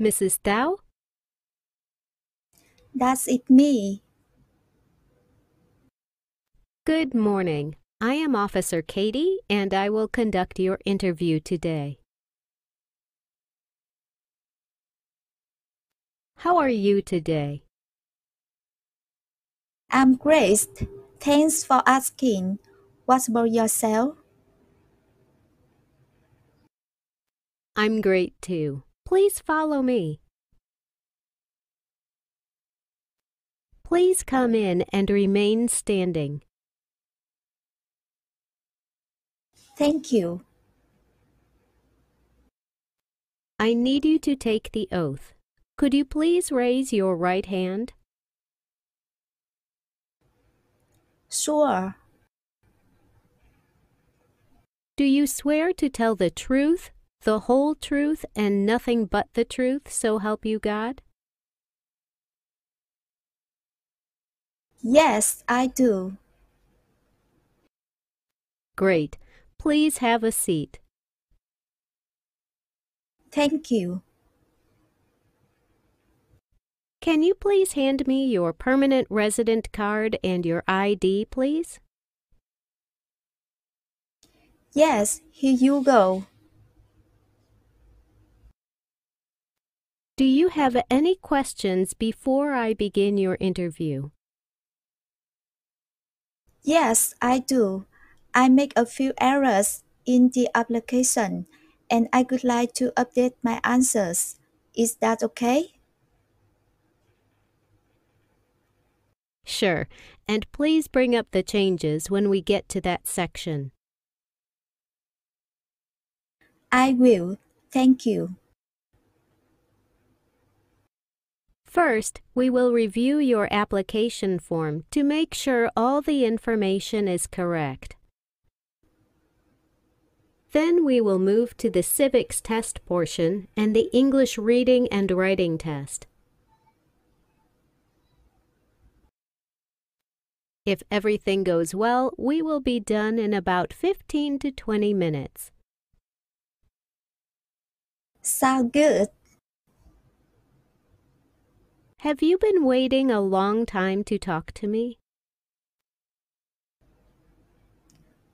Mrs. Dow? That's it me. Good morning. I am Officer Katie, and I will conduct your interview today. How are you today? I'm great. Thanks for asking. What about yourself? I'm great too. Please follow me. Please come in and remain standing. Thank you. I need you to take the oath. Could you please raise your right hand? Sure. Do you swear to tell the truth, the whole truth, and nothing but the truth, so help you God? Yes, I do. Great. Please have a seat. Thank you. Can you please hand me your permanent resident card and your ID, please? Yes, here you go. Do you have any questions before I begin your interview? Yes, I do. I make a few errors in the application and I would like to update my answers. Is that okay? Sure, and please bring up the changes when we get to that section. I will. Thank you. First, we will review your application form to make sure all the information is correct. Then we will move to the civics test portion and the English reading and writing test. If everything goes well, we will be done in about 15 to 20 minutes. Sound good. Have you been waiting a long time to talk to me?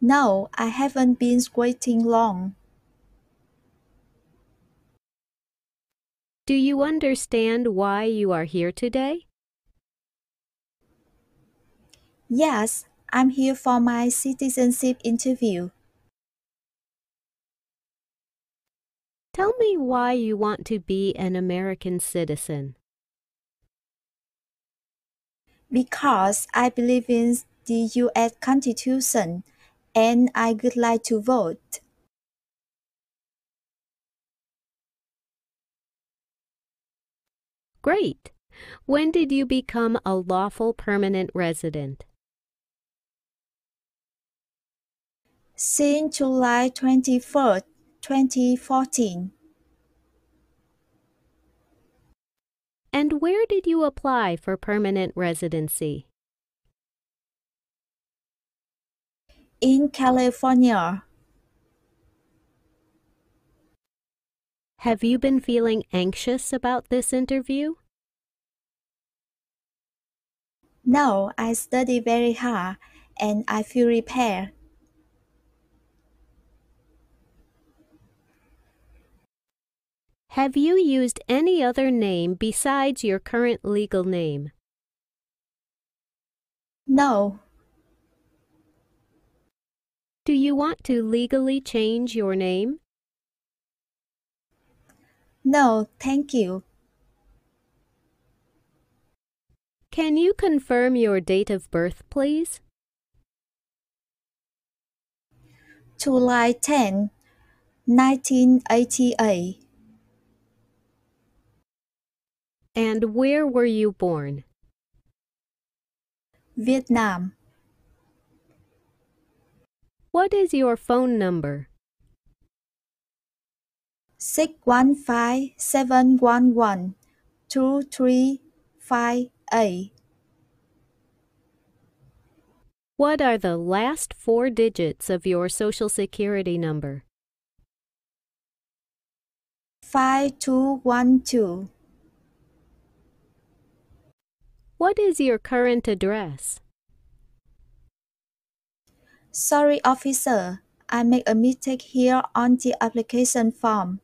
No, I haven't been waiting long. Do you understand why you are here today? Yes, I'm here for my citizenship interview. Tell me why you want to be an American citizen. Because I believe in the U.S. Constitution and I would like to vote. Great! When did you become a lawful permanent resident? Since July 24, 2014. And where did you apply for permanent residency? In California. Have you been feeling anxious about this interview? No, I study very hard and I feel prepared. Have you used any other name besides your current legal name? No. Do you want to legally change your name? No, thank you. Can you confirm your date of birth, please? July 10, 1988. And where were you born? Vietnam. What is your phone number? 615 711 2358. What are the last four digits of your social security number? 5212. What is your current address? Sorry, officer. I make a mistake here on the application form.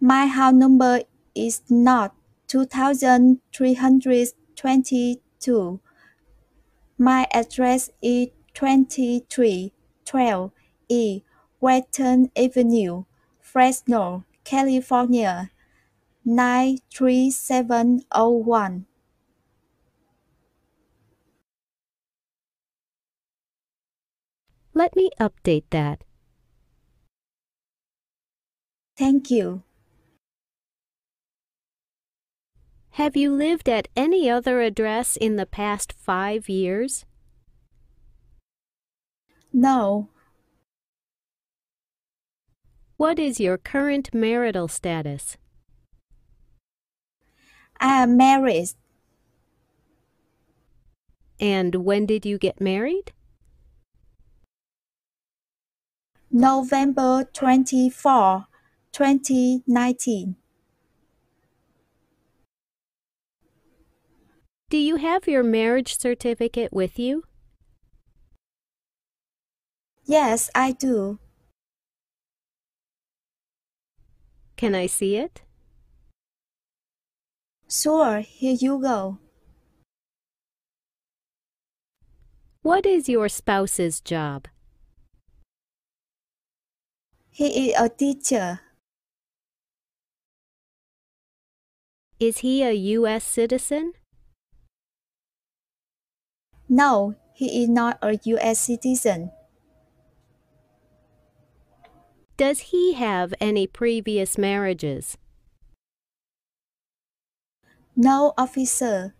My house number is not 2322. My address is 2312 E Western Avenue, Fresno, California 93701. Let me update that. Thank you. Have you lived at any other address in the past five years? No. What is your current marital status? I am married. And when did you get married? November 24, 2019. Do you have your marriage certificate with you? Yes, I do. Can I see it? Sure, here you go. What is your spouse's job? He is a teacher. Is he a U.S. citizen? No, he is not a U.S. citizen. Does he have any previous marriages? No, officer.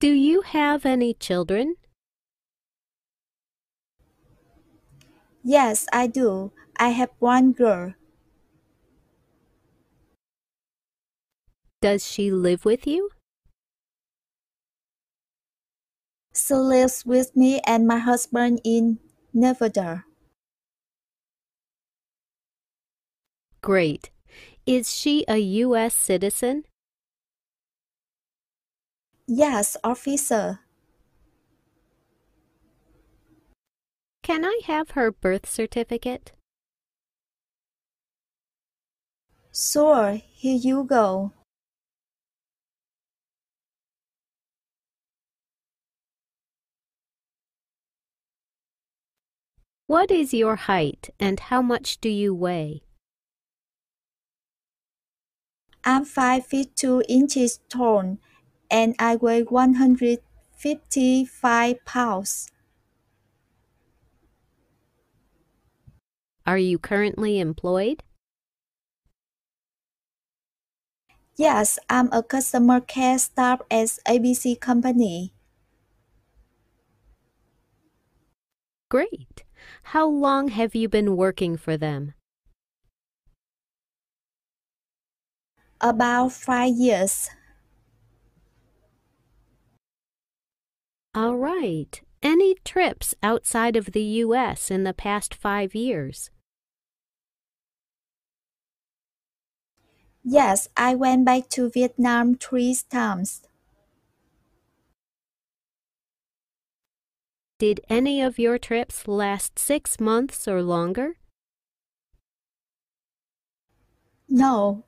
Do you have any children? Yes, I do. I have one girl. Does she live with you? She lives with me and my husband in Nevada. Great. Is she a U.S. citizen? Yes, officer. Can I have her birth certificate? Sure, here you go. What is your height and how much do you weigh? I'm 5 feet 2 inches tall and I weigh 155 pounds. Are you currently employed? Yes, I'm a customer care staff at ABC Company. Great. How long have you been working for them? About five years. All right. Any trips outside of the U.S. in the past five years? Yes, I went back to Vietnam three times. Did any of your trips last six months or longer? No,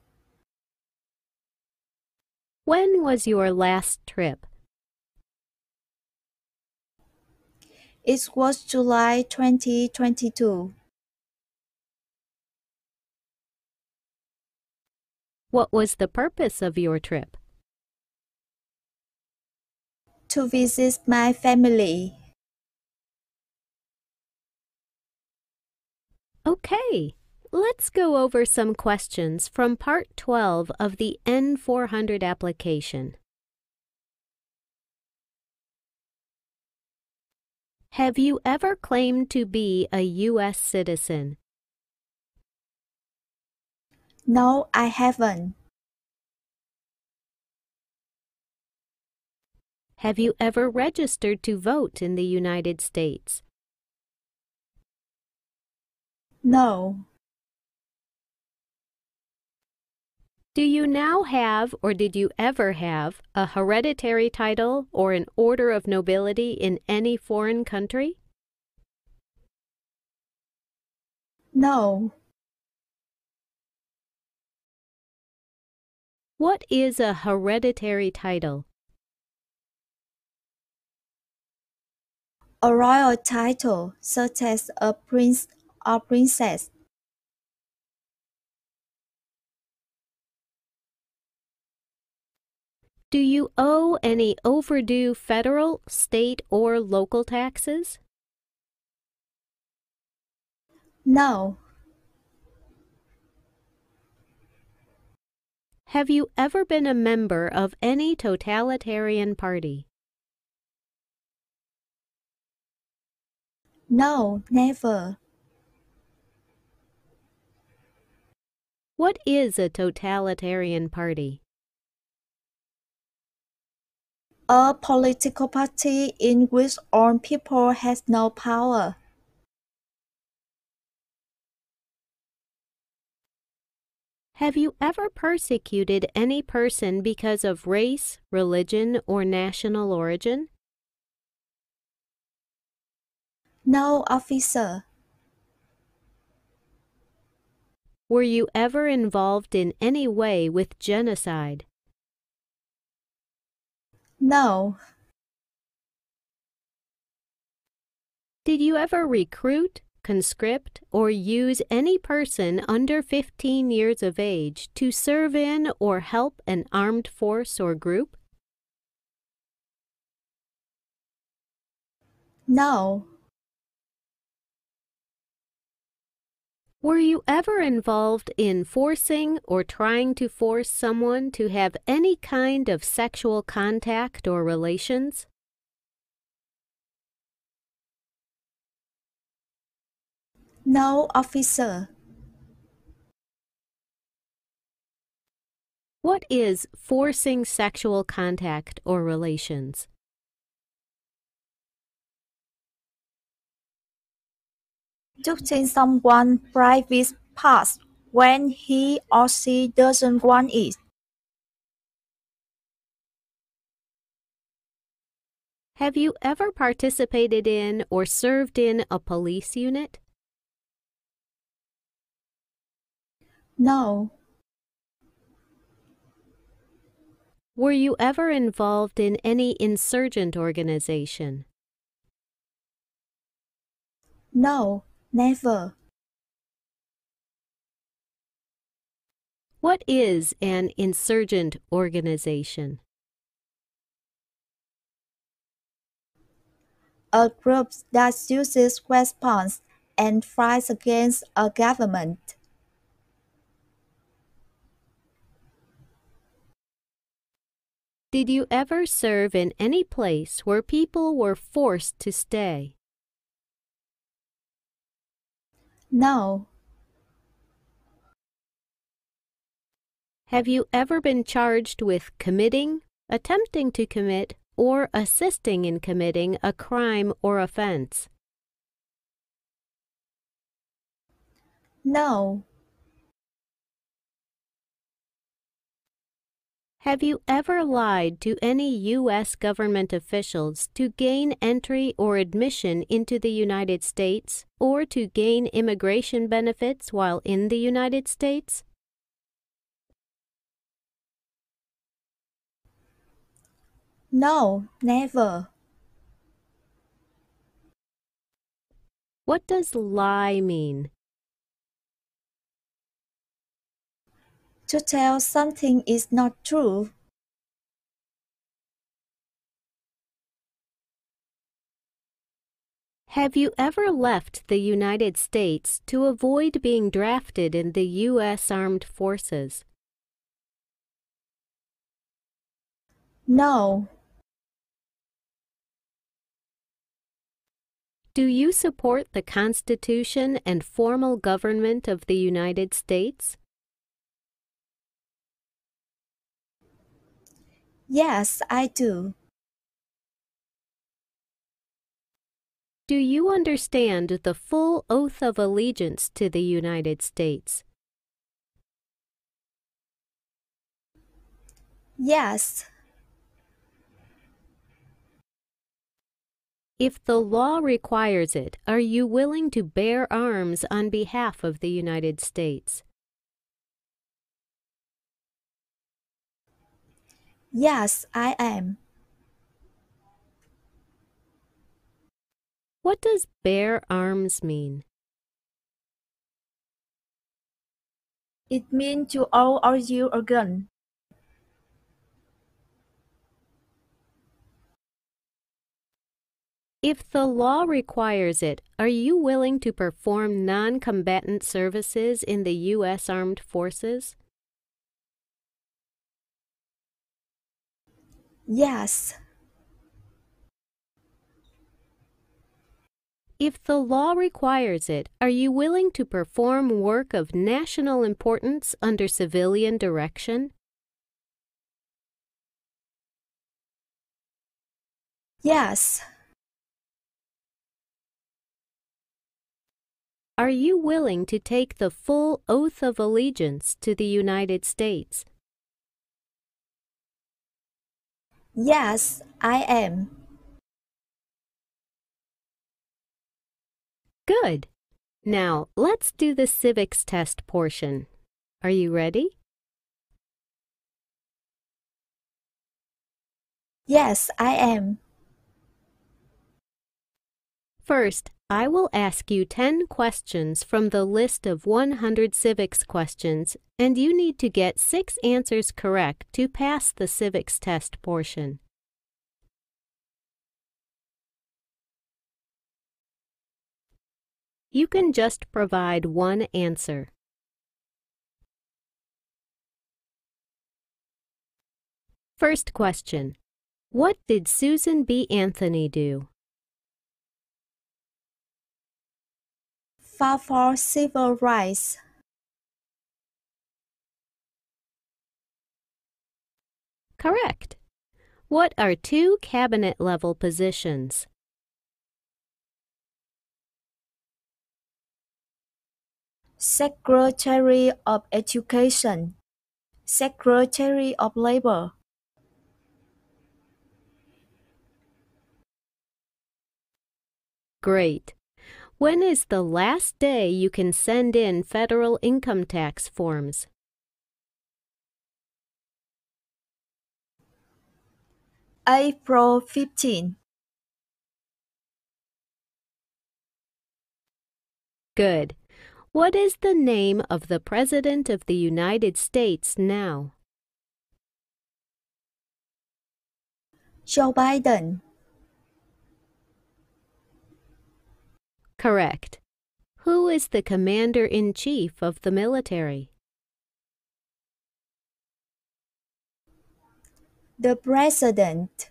When was your last trip? it was July 2022. What was the purpose of your trip? To visit my family. Okay, let's go over some questions from Part 12 of the N400 application. Have you ever claimed to be a U.S. citizen? No, I haven't. Have you ever registered to vote in the United States? No. Do you now have or did you ever have a hereditary title or an order of nobility in any foreign country? No. What is a hereditary title? A royal title, such as a prince or princess. Do you owe any overdue federal, state, or local taxes? No. Have you ever been a member of any totalitarian party? No, never. What is a totalitarian party? A political party in which all people has no power. Have you ever persecuted any person because of race, religion, or national origin? No, officer. Were you ever involved in any way with genocide? No. Did you ever recruit, conscript, or use any person under 15 years of age to serve in or help an armed force or group? No. Were you ever involved in forcing or trying to force someone to have any kind of sexual contact or relations? No, officer. What is forcing sexual contact or relations? Touching someone's private parts when he or she doesn't want it. Have you ever participated in or served in a police unit? No. Were you ever involved in any insurgent organization? No, never. What is an insurgent organization? A group that uses weapons and fights against a government. Did you ever serve in any place where people were forced to stay? No. Have you ever been charged with committing, attempting to commit, or assisting in committing a crime or offense? No. Have you ever lied to any U.S. government officials to gain entry or admission into the United States or to gain immigration benefits while in the United States? No, never. What does lie mean? To tell something is not true. Have you ever left the United States to avoid being drafted in the U.S. Armed Forces? No. Do you support the Constitution and formal government of the United States? Yes, I do. Do you understand the full oath of allegiance to the United States? Yes. If the law requires it, are you willing to bear arms on behalf of the United States? Yes, I am. What does bear arms mean? It means to own or use a gun. If the law requires it, are you willing to perform non combatant services in the U.S. Armed Forces? Yes. If the law requires it, are you willing to perform work of national importance under civilian direction? Yes. Are you willing to take the full oath of allegiance to the United States? Yes, I am. Good. Now, let's do the civics test portion. Are you ready? Yes, I am. First, I will ask you 10 questions from the list of 100 civics questions, and you need to get six answers correct to pass the civics test portion. You can just provide one answer. First question. What did Susan B. Anthony do? Fought for civil rights. Correct. What are two cabinet level positions? Secretary of Education. Secretary of Labor. Great. When is the last day you can send in federal income tax forms? April 15. Good. What is the name of the President of the United States now? Joe Biden. Correct. Who is the Commander in Chief of the military? The President.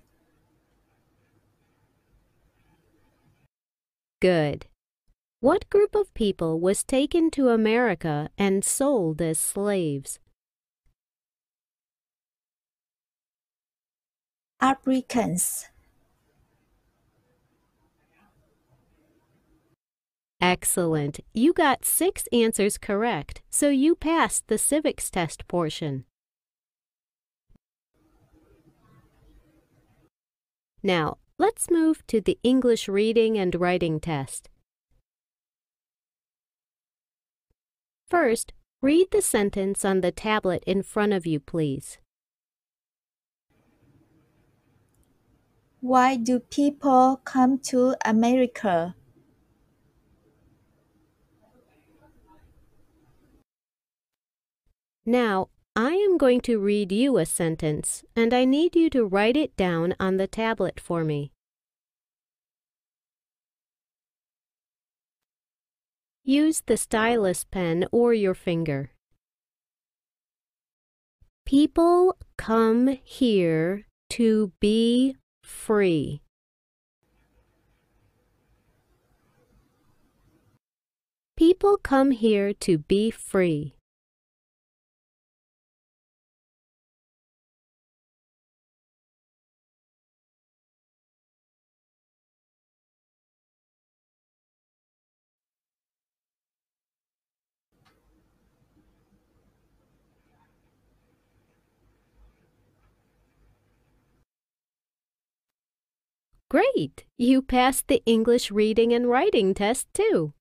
Good. What group of people was taken to America and sold as slaves? Africans. Excellent. You got six answers correct, so you passed the civics test portion. Now, let's move to the English reading and writing test. First, read the sentence on the tablet in front of you, please. Why do people come to America? Now, I am going to read you a sentence, and I need you to write it down on the tablet for me. Use the stylus pen or your finger. People come here to be free. People come here to be free. Great! You passed the English reading and writing test too.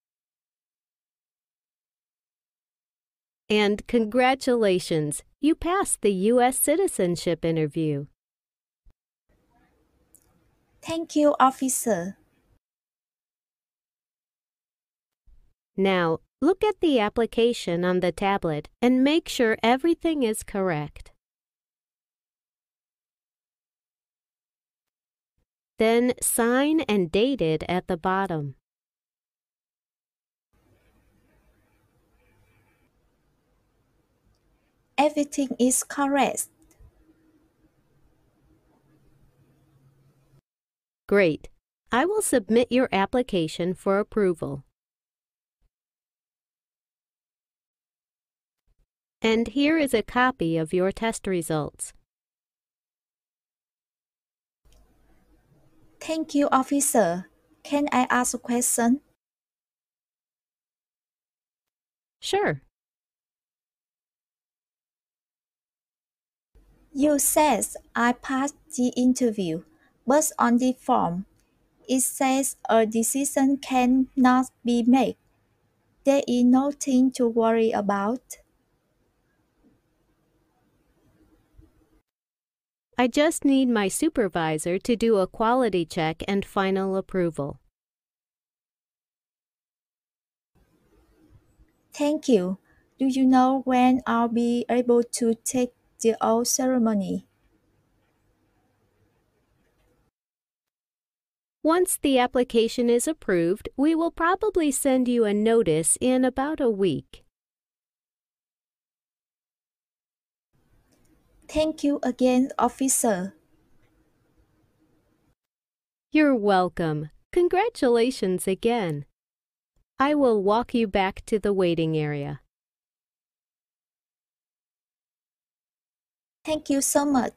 And congratulations! You passed the U.S. citizenship interview. Thank you, officer. Now, look at the application on the tablet and make sure everything is correct. Then sign and date it at the bottom. Everything is correct. Great. I will submit your application for approval. And here is a copy of your test results. Thank you, officer. Can I ask a question? Sure. You said I passed the interview, but on the form, it says a decision cannot be made. There is nothing to worry about. I just need my supervisor to do a quality check and final approval. Thank you. Do you know when I'll be able to take the oath ceremony? Once the application is approved, we will probably send you a notice in about a week. Thank you again, officer. You're welcome. Congratulations again. I will walk you back to the waiting area. Thank you so much.